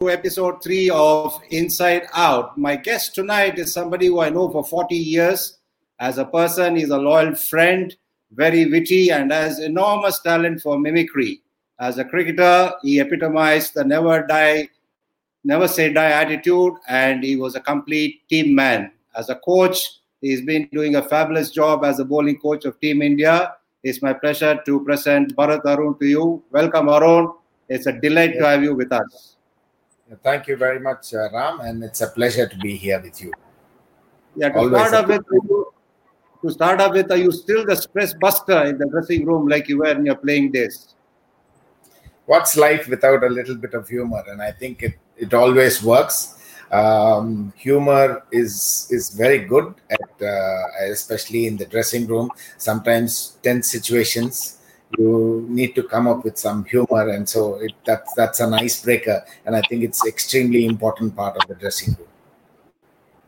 to episode three of Inside Out. My guest tonight is somebody who I know for 40 years. As a person, he's a loyal friend, very witty, and has enormous talent for mimicry. As a cricketer, he epitomized the never die, never say die attitude, and he was a complete team man. As a coach, he's been doing a fabulous job as a bowling coach of Team India. It's my pleasure to present Bharat Arun to you. Welcome, Arun. It's a delight to have you with us. Thank you very much, uh, Ram, and it's a pleasure to be here with you. Yeah, to Always start off with, to start off with, are you still the stress buster in the dressing room like you were in your playing days? What's life without a little bit of humor? And I think it, it always works. Um, humor is is very good at uh, especially in the dressing room. Sometimes tense situations you need to come up with some humor and so it, that's that's an icebreaker and i think it's extremely important part of the dressing room.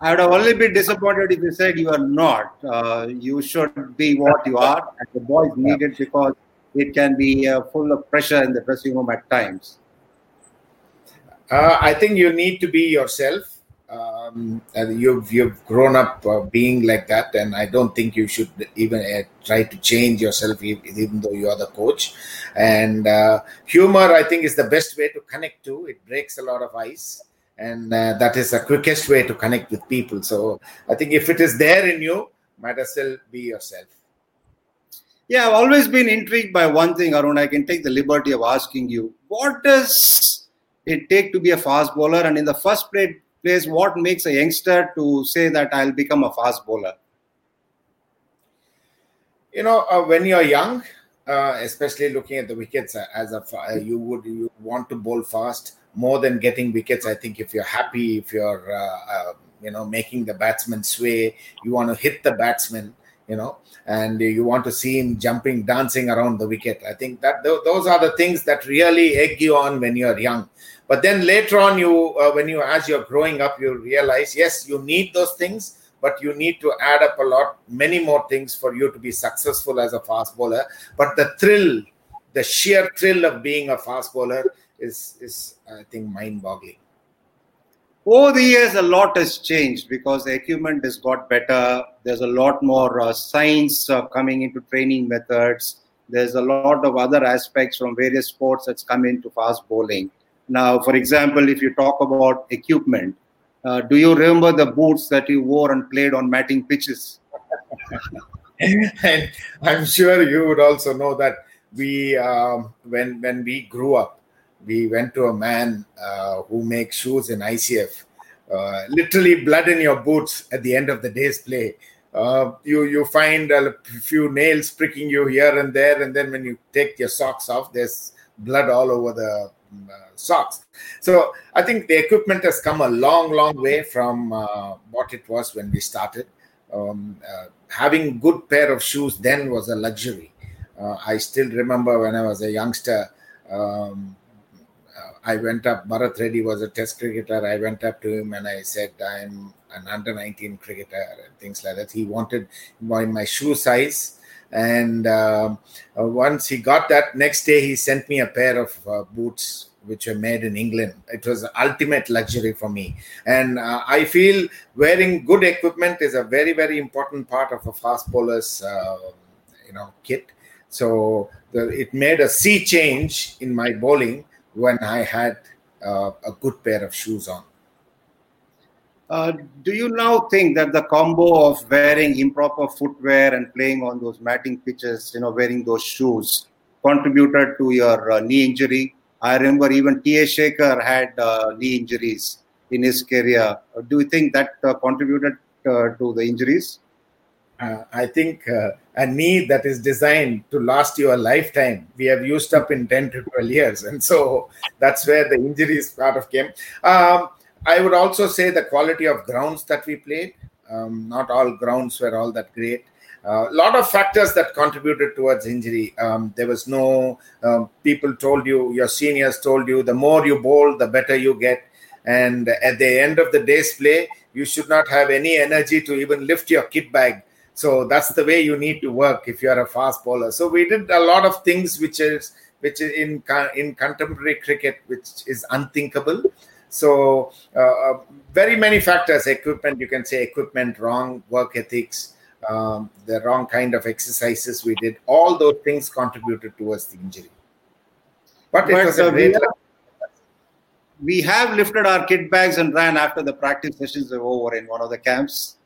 I would have only been disappointed if you said you are not. Uh, you should be what you are and the boys need it because it can be uh, full of pressure in the dressing room at times. Uh, i think you need to be yourself um, you've you've grown up uh, being like that, and I don't think you should even uh, try to change yourself, even though you are the coach. And uh, humor, I think, is the best way to connect to. It breaks a lot of ice, and uh, that is the quickest way to connect with people. So I think if it is there in you, might as well be yourself. Yeah, I've always been intrigued by one thing, Arun. I can take the liberty of asking you, what does it take to be a fast bowler? And in the first place, place what makes a youngster to say that I'll become a fast bowler? You know, uh, when you're young, uh, especially looking at the wickets uh, as a uh, you would you want to bowl fast more than getting wickets. I think if you're happy, if you're uh, uh, you know making the batsman sway, you want to hit the batsman. You know, and you want to see him jumping, dancing around the wicket. I think that th- those are the things that really egg you on when you're young but then later on you uh, when you as you're growing up you realize yes you need those things but you need to add up a lot many more things for you to be successful as a fast bowler. But the thrill the sheer thrill of being a fast bowler is is i think mind boggling over the years a lot has changed because the equipment has got better. There's a lot more uh, science uh, coming into training methods. There's a lot of other aspects from various sports that's come into fast bowling now, for example, if you talk about equipment, uh, do you remember the boots that you wore and played on matting pitches? and I'm sure you would also know that we, um, when when we grew up, we went to a man uh, who makes shoes in ICF. Uh, literally, blood in your boots at the end of the day's play. Uh, you you find a few nails pricking you here and there, and then when you take your socks off, there's blood all over the uh, socks. So I think the equipment has come a long, long way from uh, what it was when we started. Um, uh, having good pair of shoes then was a luxury. I still remember when I was a youngster. Um, I went up. Bharat Reddy was a Test cricketer. I went up to him and I said, "I'm an under 19 cricketer," and things like that. He wanted my, my shoe size and uh, uh, once he got that, next day he sent me a pair of uh, boots which were made in England. It was ultimate luxury for me, and uh, I feel wearing good equipment is a very very important part of a fast bowler's uh, you know kit. So the, it made a sea change in my bowling when I had uh, a good pair of shoes on. Uh, do you now think that the combo of wearing improper footwear and playing on those matting pitches, you know, wearing those shoes, contributed to your uh, knee injury? I remember even T.A. Sekhar had uh, knee injuries in his career. Uh, do you think that uh, contributed to the injuries? I think a knee that is designed to last you a lifetime, we have used up in 10 to 12 years. And so that's where the injuries part of came. Um, I would also say the quality of grounds that we played. Um, not all grounds were all that great. A uh, lot of factors that contributed towards injury. Um, there was no um, people told you, your seniors told you, the more you bowl, the better you get. And at the end of the day's play, you should not have any energy to even lift your kit bag. So that's the way you need to work if you are a fast bowler. So we did a lot of things which is which is in in contemporary cricket which is unthinkable So, uh, uh, very many factors equipment, you can say equipment, wrong work ethics, um, the wrong kind of exercises we did, all those things contributed towards the injury. But, but it was a uh, great. We have lifted our kit bags and ran after the practice sessions were over in one of the camps.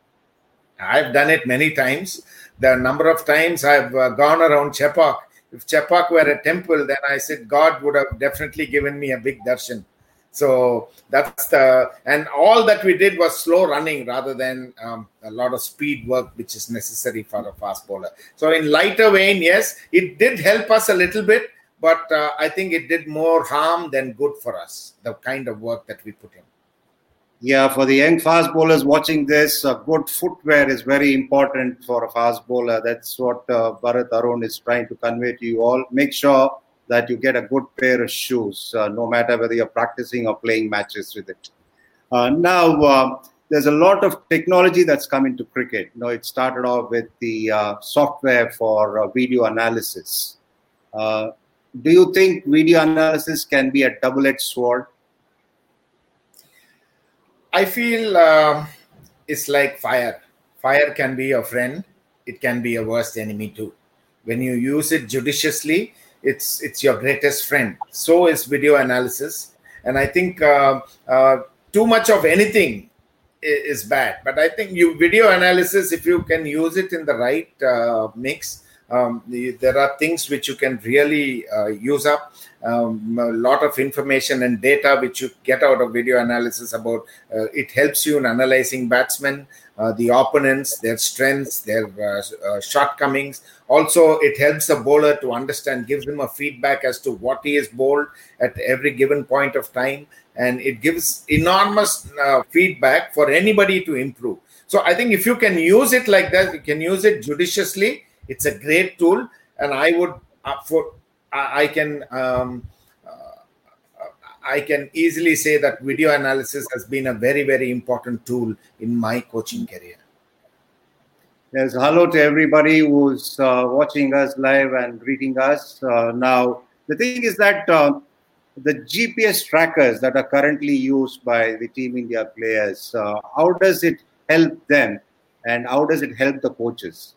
I've done it many times. The number of times I've uh, gone around Chepauk. If Chepauk were a temple, then I said God would have definitely given me a big darshan. So that's the and all that we did was slow running rather than um, a lot of speed work, which is necessary for a fast bowler. So in lighter vein, yes, it did help us a little bit, but uh, I think it did more harm than good for us. The kind of work that we put in. Yeah, for the young fast bowlers watching this, uh, good footwear is very important for a fast bowler. That's what uh, Bharat Arun is trying to convey to you all. Make sure that you get a good pair of shoes, uh, no matter whether you're practicing or playing matches with it. Uh, now, uh, there's a lot of technology that's come into cricket. You know, it started off with the uh, software for uh, video analysis. Uh, do you think video analysis can be a double-edged sword? I feel um, it's like fire. Fire can be your friend. It can be a worst enemy too. When you use it judiciously, it's it's your greatest friend. So is video analysis, and I think uh, uh, too much of anything is bad. But I think you video analysis, if you can use it in the right uh, mix, um, there are things which you can really uh, use up. Um, a lot of information and data which you get out of video analysis about uh, it helps you in analyzing batsmen uh, the opponents, their strengths, their uh, uh, shortcomings. Also, it helps the bowler to understand, gives him a feedback as to what he is bowled at every given point of time, and it gives enormous uh, feedback for anybody to improve. So, I think if you can use it like that, you can use it judiciously. It's a great tool, and I would uh, for I can. Um, I can easily say that video analysis has been a very, very important tool in my coaching career. Yes, hello to everybody who's uh, watching us live and reading us. Uh, now, the thing is that uh, the GPS trackers that are currently used by the Team India players, uh, how does it help them and how does it help the coaches?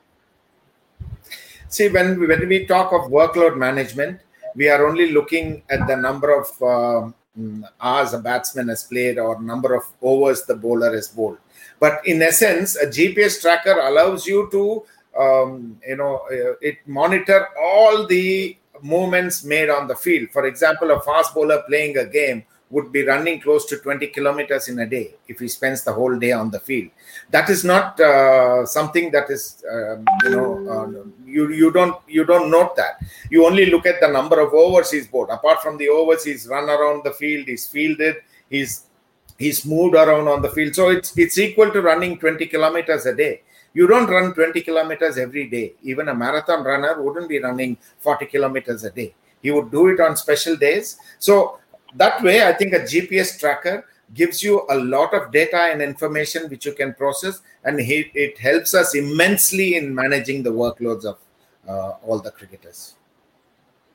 See, when, when we talk of workload management, we are only looking at the number of uh, hours a batsman has played or number of overs the bowler has bowled. But in essence, a GPS tracker allows you to, um, you know, uh, it monitor all the movements made on the field. For example, a fast bowler playing a game would be running close to 20 kilometers in a day if he spends the whole day on the field. That is not uh, something that is, um, you know, uh, you you don't you don't note that. You only look at the number of overs he's bowled. Apart from the overs, he's run around the field, he's fielded, he's he's moved around on the field. So it's it's equal to running 20 kilometers a day. You don't run 20 kilometers every day. Even a marathon runner wouldn't be running 40 kilometers a day. He would do it on special days. So that way, I think a GPS tracker gives you a lot of data and information which you can process, and it helps us immensely in managing the workloads of uh, all the cricketers.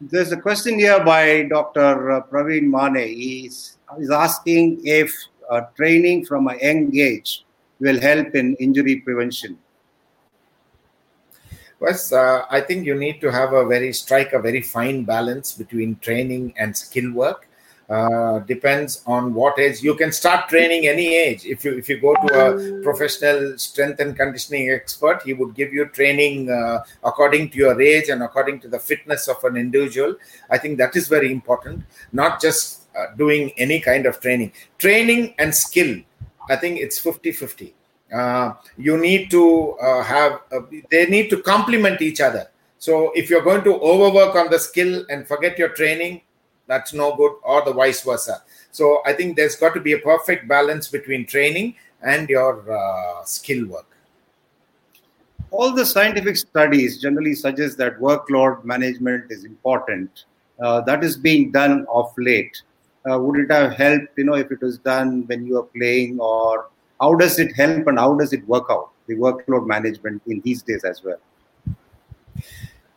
There's a question here by Dr. Praveen Mane. He's, he's asking if uh, training from a young age will help in injury prevention. Yes, uh, I think you need to have a very strike a very fine balance between training and skill work uh, depends on what age. You can start training any age. If you if you go to a professional strength and conditioning expert he would give you training uh, according to your age and according to the fitness of an individual. I think that is very important. Not just uh, doing any kind of training. Training and skill i think it's 50 50 uh, you need to uh, have they need to complement each other. So if you're going to overwork on the skill and forget your training that's no good, or the vice versa. So I think there's got to be a perfect balance between training and your uh, skill work. All the scientific studies generally suggest that workload management is important. Uh, that is being done of late. Uh, would it have helped, you know, if it was done when you are playing, or how does it help and how does it work out the workload management in these days as well?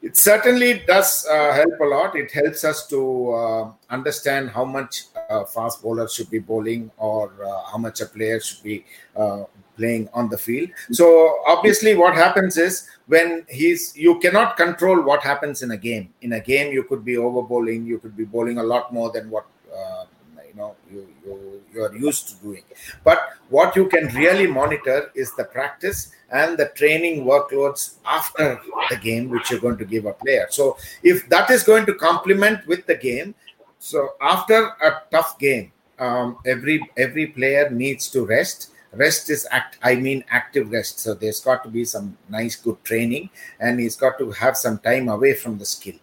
It certainly does uh, help a lot. It helps us to uh, understand how much a fast bowler should be bowling or uh, how much a player should be uh, playing on the field. So obviously, what happens is when he's you cannot control what happens in a game. In a game, you could be over bowling, you could be bowling a lot more than what uh, you know you, you you are used to doing. But what you can really monitor is the practice and the training workloads after the game, which you're going to give a player. So if that is going to complement with the game, so after a tough game, um, every every player needs to rest rest is act i mean active rest so there's got to be some nice good training and he's got to have some time away from the skill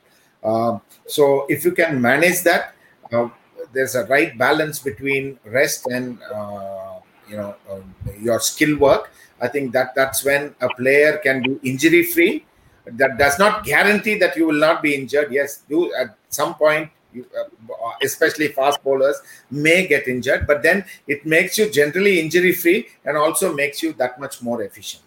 uh, so if you can manage that uh, there's a right balance between rest and uh, you know um, your skill work. I think that that's when a player can be injury free that does not guarantee that you will not be injured. Yes do at some point you, uh, especially fast bowlers may get injured but then it makes you generally injury free and also makes you that much more efficient.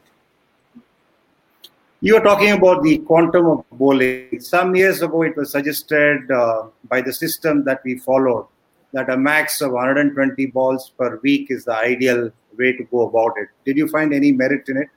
You were talking about the quantum of bowling. Some years ago it was suggested uh, by the system that we followed that a max of 120 balls per week is the ideal way to go about it. Did you find any merit in it?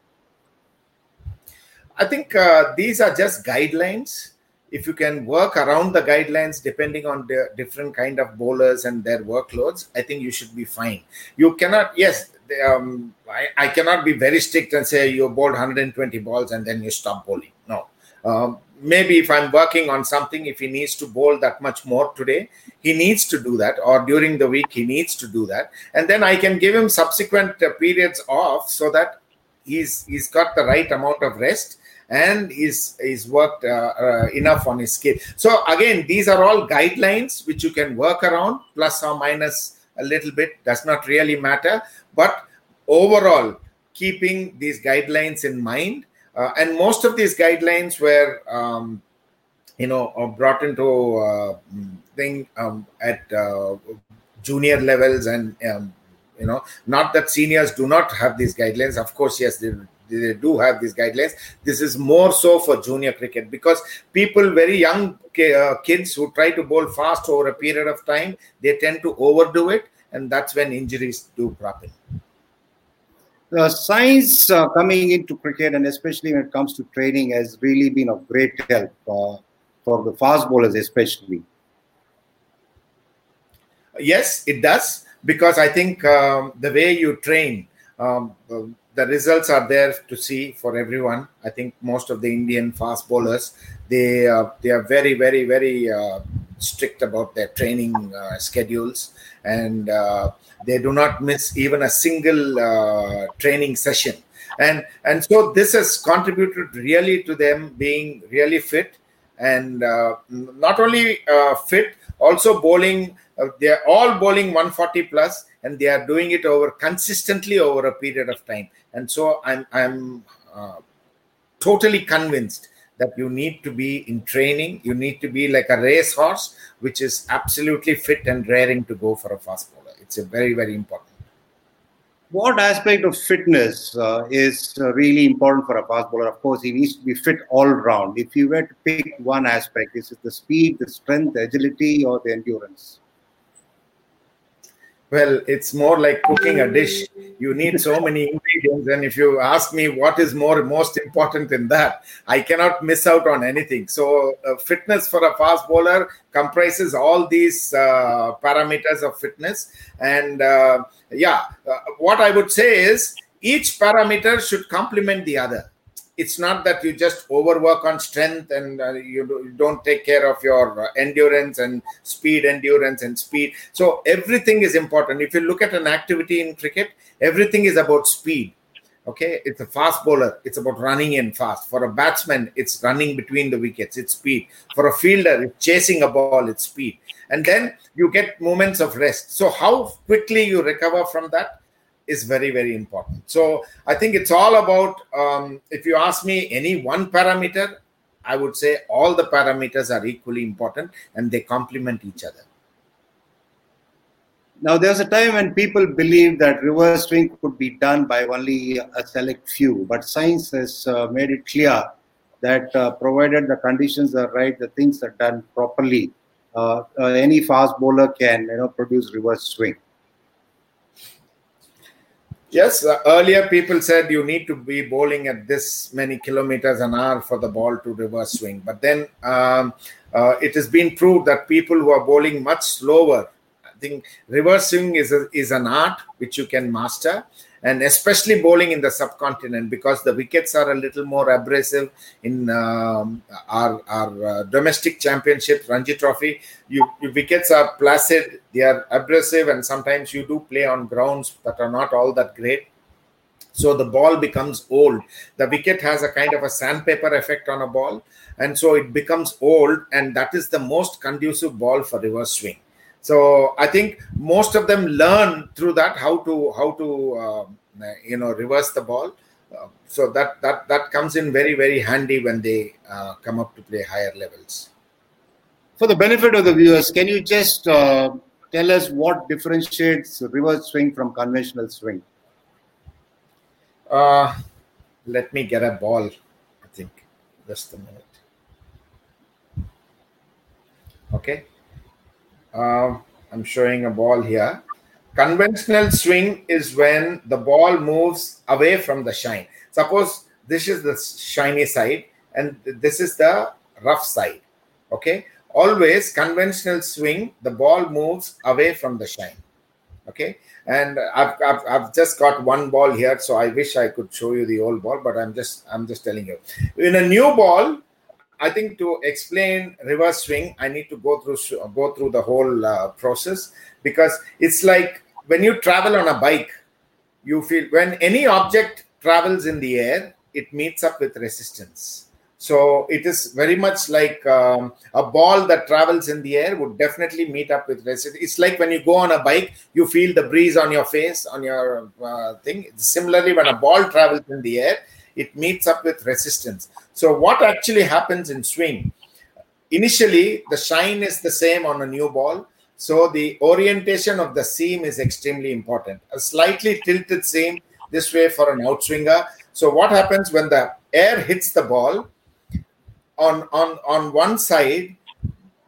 I think uh, these are just guidelines. If you can work around the guidelines depending on the different kind of bowlers and their workloads i think you should be fine. You cannot yes um, I, I, cannot be very strict and say you bowled 120 balls and then you stop bowling. No. Um, maybe if i'm working on something if he needs to bowl that much more today he needs to do that or during the week he needs to do that. And then i can give him subsequent uh, periods off so that he's he's got the right amount of rest and is is worked uh, uh, enough on his skill. So again these are all guidelines which you can work around plus or minus a little bit does not really matter. But overall keeping these guidelines in mind uh, and most of these guidelines were um, you know uh, brought into uh, thing um, at uh, junior levels and um, you know not that seniors do not have these guidelines of course yes they they do have these guidelines. This is more so for junior cricket because people, very young uh, kids who try to bowl fast over a period of time, they tend to overdo it, and that's when injuries do crop in. The science uh, coming into cricket, and especially when it comes to training, has really been of great help uh, for the fast bowlers, especially. Yes, it does because I think um, the way you train, um, the results are there to see for everyone. I think most of the Indian fast bowlers they uh, they are very very very uh, strict about their training uh, schedules and uh, they do not miss even a single uh, training session. And and so this has contributed really to them being really fit and uh, not only fit, also bowling. they are all bowling 140 plus and they are doing it over consistently over a period of time and so i'm i'm uh, totally convinced that you need to be in training you need to be like a racehorse which is absolutely fit and raring to go for a fast bowler it's a very very important what aspect of fitness uh, is uh, really important for a fast bowler? Of course, he needs to be fit all round. If you were to pick one aspect, is it the speed, the strength, the agility, or the endurance? Well it's more like cooking a dish. You need so many ingredients and if you ask me what is more most important in that i cannot miss out on anything. So uh, fitness for a fast bowler comprises all these uh, parameters of fitness. And uh, yeah uh, what i would say is each parameter should complement the other it's not that you just overwork on strength and uh, you, don't take care of your uh, endurance and speed endurance and speed. So everything is important. If you look at an activity in cricket everything is about speed. Okay? It's a fast bowler. It's about running in fast. For a batsman it's running between the wickets. It's speed. For a fielder it's chasing a ball it's speed. And then you get moments of rest. So how quickly you recover from that is very very important so i think it's all about um, if you ask me any one parameter i would say all the parameters are equally important and they complement each other now there's a time when people believed that reverse swing could be done by only a select few but science has uh, made it clear that uh, provided the conditions are right the things are done properly uh, uh, any fast bowler can you know produce reverse swing. Yes, uh, earlier people said you need to be bowling at this many kilometers an hour for the ball to reverse swing. But then um, uh, it has been proved that people who are bowling much slower, I think reverse swing is, a, is an art which you can master and especially bowling in the subcontinent because the wickets are a little more abrasive in um, our, our uh, domestic championship ranji trophy. You, your wickets are placid they are abrasive and sometimes you do play on grounds that are not all that great. So the ball becomes old. The wicket has a kind of a sandpaper effect on a ball and so it becomes old and that is the most conducive ball for reverse swing so i think most of them learn through that how to how to uh, you know reverse the ball. Uh, so that that that comes in very very handy when they uh, come up to play higher levels. For the benefit of the viewers can you just uh, tell us what differentiates reverse swing from conventional swing? Uh, let me get a ball i think. Just a minute. Okay uh, I'm showing a ball here. Conventional swing is when the ball moves away from the shine. Suppose this is the shiny side and this is the rough side. Okay. Always conventional swing, the ball moves away from the shine. Okay. And I've, I've, I've just got one ball here, so I wish I could show you the old ball, but I'm just I'm just telling you. In a new ball, I think to explain reverse swing, I need to go through go through the whole uh, process because it's like when you travel on a bike, you feel when any object travels in the air, it meets up with resistance. So it is very much like um, a ball that travels in the air would definitely meet up with resistance. It's like when you go on a bike, you feel the breeze on your face, on your uh, thing. Similarly, when a ball travels in the air, it meets up with resistance. So, what actually happens in swing? Initially, the shine is the same on a new ball. So, the orientation of the seam is extremely important. A slightly tilted seam this way for an outswinger. So, what happens when the air hits the ball? On, on, on one side,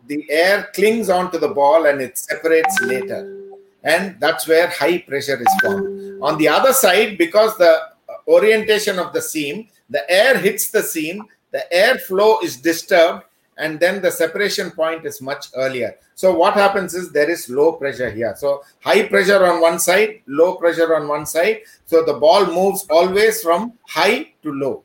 the air clings onto the ball and it separates later. And that's where high pressure is formed. On the other side, because the orientation of the seam, the air hits the seam, the air flow is disturbed, and then the separation point is much earlier. So what happens is there is low pressure here. So high pressure on one side, low pressure on one side. So the ball moves always from high to low.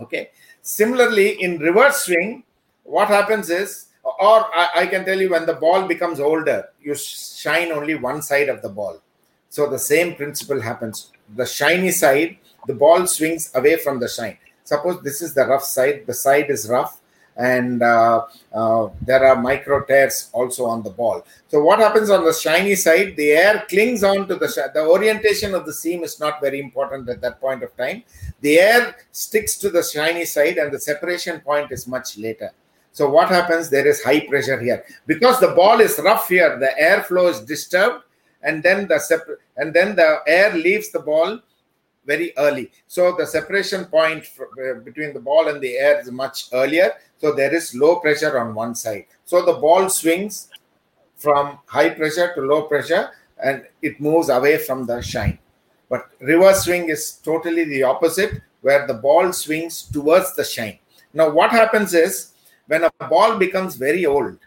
Okay. Similarly, in reverse swing, what happens is, or I, I can tell you when the ball becomes older, you shine only one side of the ball. So the same principle happens. The shiny side the ball swings away from the shine. Suppose this is the rough side, the side is rough, and uh, uh, there are micro tears also on the ball. So what happens on the shiny side? The air clings on to the sh- the orientation of the seam is not very important at that point of time. The air sticks to the shiny side, and the separation point is much later. So what happens? There is high pressure here because the ball is rough here. The airflow is disturbed, and then the sep- and then the air leaves the ball very early. So the separation point uh, between the ball and the air is much earlier. So there is low pressure on one side. So the ball swings from high pressure to low pressure and it moves away from the shine. But reverse swing is totally the opposite, where the ball swings towards the shine. Now, what happens is when a ball becomes very old,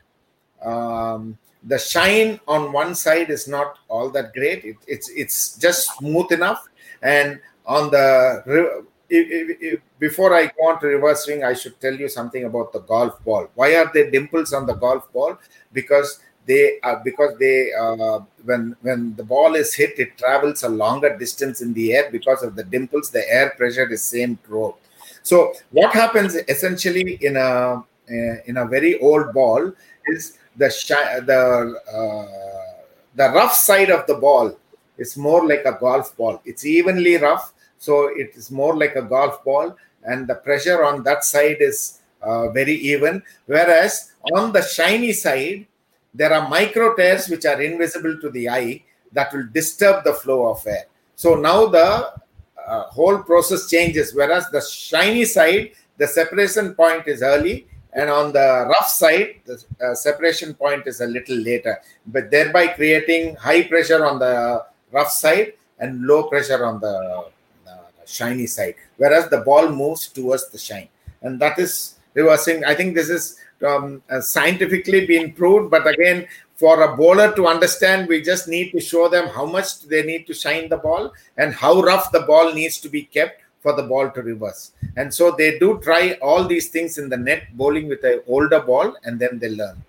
um, the shine on one side is not all that great. It, it's it's just smooth enough, and on the if, if, before I go on to reverse swing, I should tell you something about the golf ball. Why are there dimples on the golf ball? Because they are because they uh, when when the ball is hit, it travels a longer distance in the air because of the dimples. The air pressure is same throughout. So what happens essentially in a in a very old ball is the shi- the uh, the rough side of the ball is more like a golf ball. It's evenly rough so it is more like a golf ball, and the pressure on that side is uh, very even. Whereas on the shiny side, there are micro tears which are invisible to the eye that will disturb the flow of air. So now the uh, whole process changes. Whereas the shiny side, the separation point is early, and on the rough side, the uh, separation point is a little later, but thereby creating high pressure on the rough side and low pressure on the uh, shiny side, whereas the ball moves towards the shine, and that is reversing. I think this is um, uh, scientifically been proved, but again, for a bowler to understand, we just need to show them how much they need to shine the ball and how rough the ball needs to be kept for the ball to reverse. And so they do try all these things in the net, bowling with an older ball, and then they learn.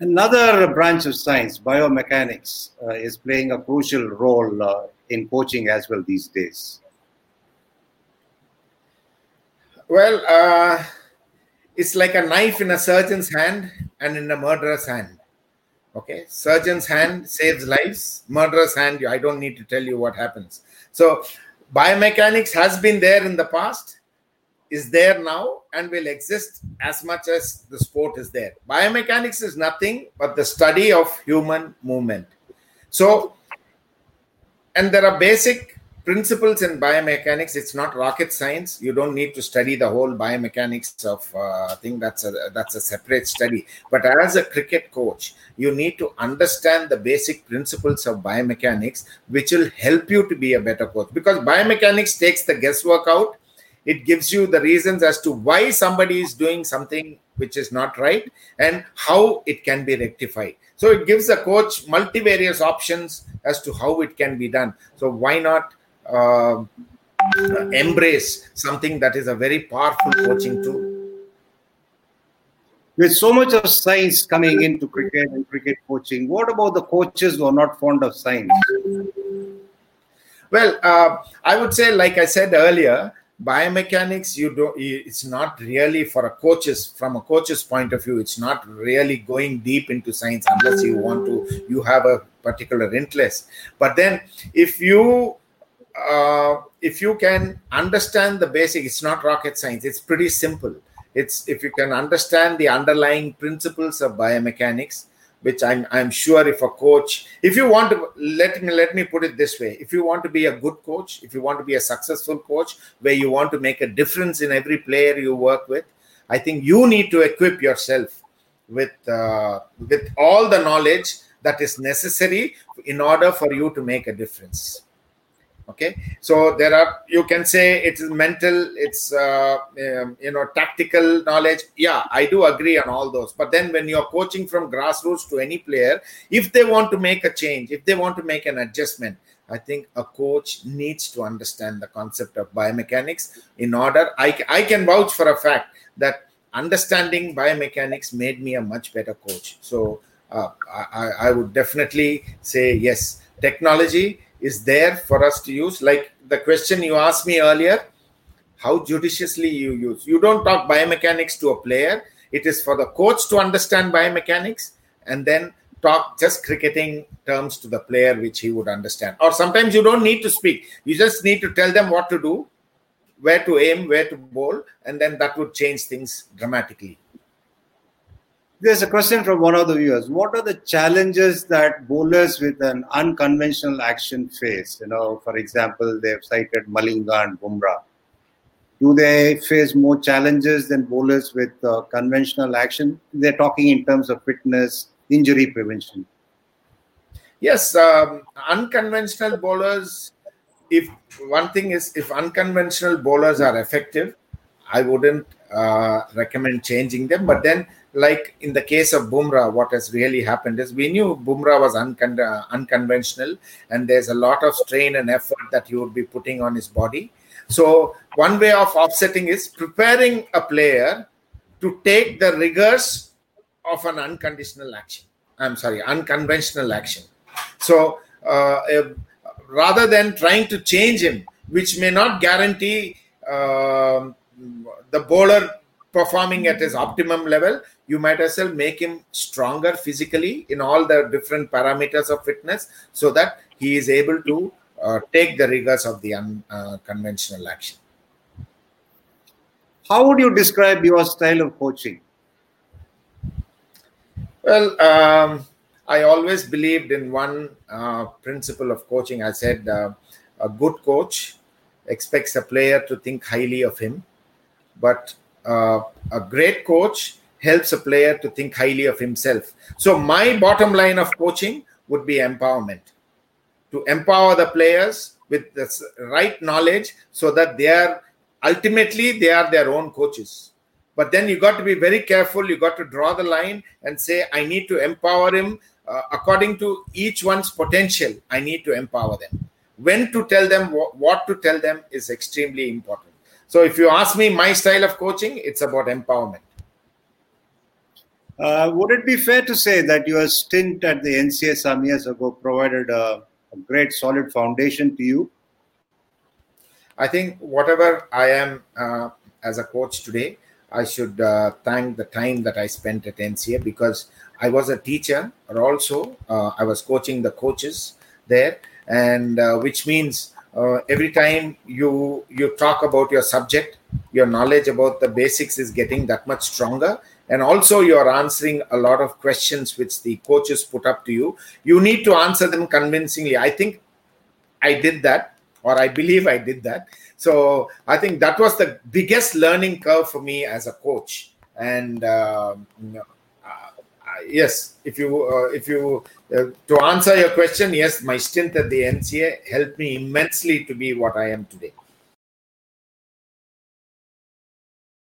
Another branch of science, biomechanics, uh, is playing a crucial role uh, in coaching as well these days. Well, uh, it's like a knife in a surgeon's hand and in a murderer's hand. Okay, surgeon's hand saves lives, murderer's hand, I don't need to tell you what happens. So, biomechanics has been there in the past, is there now, and will exist as much as the sport is there. Biomechanics is nothing but the study of human movement. So, and there are basic principles in biomechanics. It's not rocket science. You don't need to study the whole biomechanics of uh, thing. That's a that's a separate study. But as a cricket coach, you need to understand the basic principles of biomechanics, which will help you to be a better coach. Because biomechanics takes the guesswork out. It gives you the reasons as to why somebody is doing something which is not right and how it can be rectified. So it gives the coach multivarious options as to how it can be done. So why not uh, embrace something that is a very powerful coaching tool? With so much of science coming into cricket and cricket coaching, what about the coaches who are not fond of science? Well, uh, I would say, like I said earlier, biomechanics you don't it's not really for a coach's from a coach's point of view it's not really going deep into science unless you want to you have a particular interest. But then if you uh, if you can understand the basic it's not rocket science it's pretty simple. It's if you can understand the underlying principles of biomechanics which I'm, I'm sure if a coach if you want to let me let me put it this way. If you want to be a good coach if you want to be a successful coach where you want to make a difference in every player you work with i think you need to equip yourself with uh, with all the knowledge that is necessary in order for you to make a difference okay? So there are you can say it is mental it's uh, um, you know tactical knowledge. Yeah i do agree on all those. But then when you're coaching from grassroots to any player if they want to make a change if they want to make an adjustment i think a coach needs to understand the concept of biomechanics in order i, I can vouch for a fact that understanding biomechanics made me a much better coach. So uh, I, I would definitely say yes. Technology is there for us to use. Like the question you asked me earlier, how judiciously you use. You don't talk biomechanics to a player. It is for the coach to understand biomechanics and then talk just cricketing terms to the player which he would understand. Or sometimes you don't need to speak. You just need to tell them what to do, where to aim, where to bowl, and then that would change things dramatically. There's a question from one of the viewers. What are the challenges that bowlers with an unconventional action face? You know, for example, they've cited Malinga and Bumrah. Do they face more challenges than bowlers with uh, conventional action? They're talking in terms of fitness, injury prevention. Yes, um, unconventional bowlers. If one thing is, if unconventional bowlers are effective, I wouldn't uh, recommend changing them. But then like in the case of Bumrah, what has really happened is we knew Bumrah was uncon- uh, unconventional, and there's a lot of strain and effort that he would be putting on his body. So, one way of offsetting is preparing a player to take the rigors of an unconditional action. I'm sorry, unconventional action. So, uh, rather than trying to change him, which may not guarantee uh, the bowler performing at his optimum level, you might as well make him stronger physically in all the different parameters of fitness so that he is able to uh, take the rigors of the unconventional uh, action. How would you describe your style of coaching? Well, um, I always believed in one uh, principle of coaching. I said uh, a good coach expects a player to think highly of him, but uh, a great coach helps a player to think highly of himself. So, my bottom line of coaching would be empowerment. To empower the players with the right knowledge so that they are ultimately they are their own coaches. But then you got to be very careful. You got to draw the line and say i need to empower him uh, according to each one's potential. I need to empower them. When to tell them wh- what to tell them is extremely important so if you ask me my style of coaching it's about empowerment uh, would it be fair to say that your stint at the NCA some years ago provided a, a great solid foundation to you? I think whatever I am uh, as a coach today, I should uh, thank the time that I spent at NCA because I was a teacher, or also uh, I was coaching the coaches there, and uh, which means uh, every time you you talk about your subject, your knowledge about the basics is getting that much stronger, and also you're answering a lot of questions which the coaches put up to you. You need to answer them convincingly. I think I did that, or I believe I did that. So I think that was the biggest learning curve for me as a coach. And uh, yes, if you uh, if you uh, to answer your question, yes, my stint at the NCA helped me immensely to be what I am today.